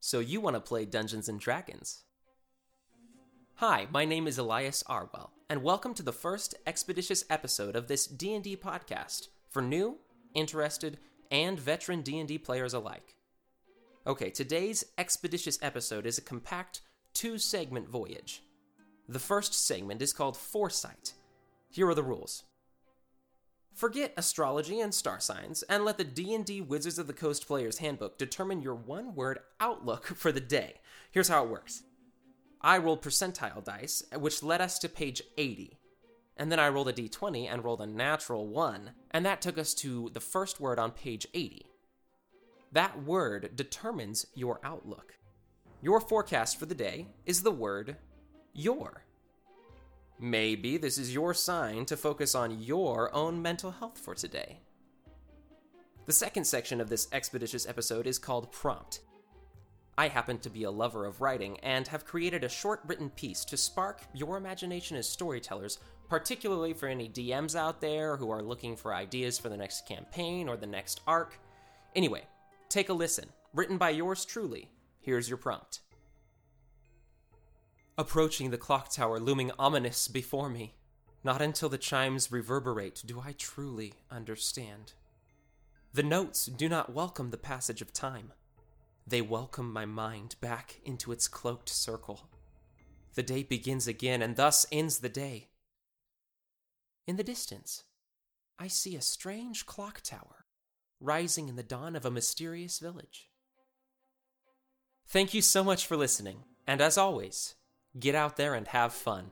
So you want to play Dungeons and Dragons? Hi, my name is Elias Arwell, and welcome to the first expeditious episode of this D&D podcast for new, interested, and veteran D&D players alike. Okay, today's expeditious episode is a compact two-segment voyage. The first segment is called Foresight. Here are the rules. Forget astrology and star signs and let the D&D Wizards of the Coast Player's Handbook determine your one-word outlook for the day. Here's how it works. I rolled percentile dice, which led us to page 80. And then I rolled a d20 and rolled a natural 1, and that took us to the first word on page 80. That word determines your outlook. Your forecast for the day is the word your. Maybe this is your sign to focus on your own mental health for today. The second section of this expeditious episode is called Prompt. I happen to be a lover of writing and have created a short written piece to spark your imagination as storytellers, particularly for any DMs out there who are looking for ideas for the next campaign or the next arc. Anyway, take a listen. Written by yours truly. Here's your prompt. Approaching the clock tower looming ominous before me, not until the chimes reverberate do I truly understand. The notes do not welcome the passage of time. They welcome my mind back into its cloaked circle. The day begins again, and thus ends the day. In the distance, I see a strange clock tower rising in the dawn of a mysterious village. Thank you so much for listening, and as always, Get out there and have fun.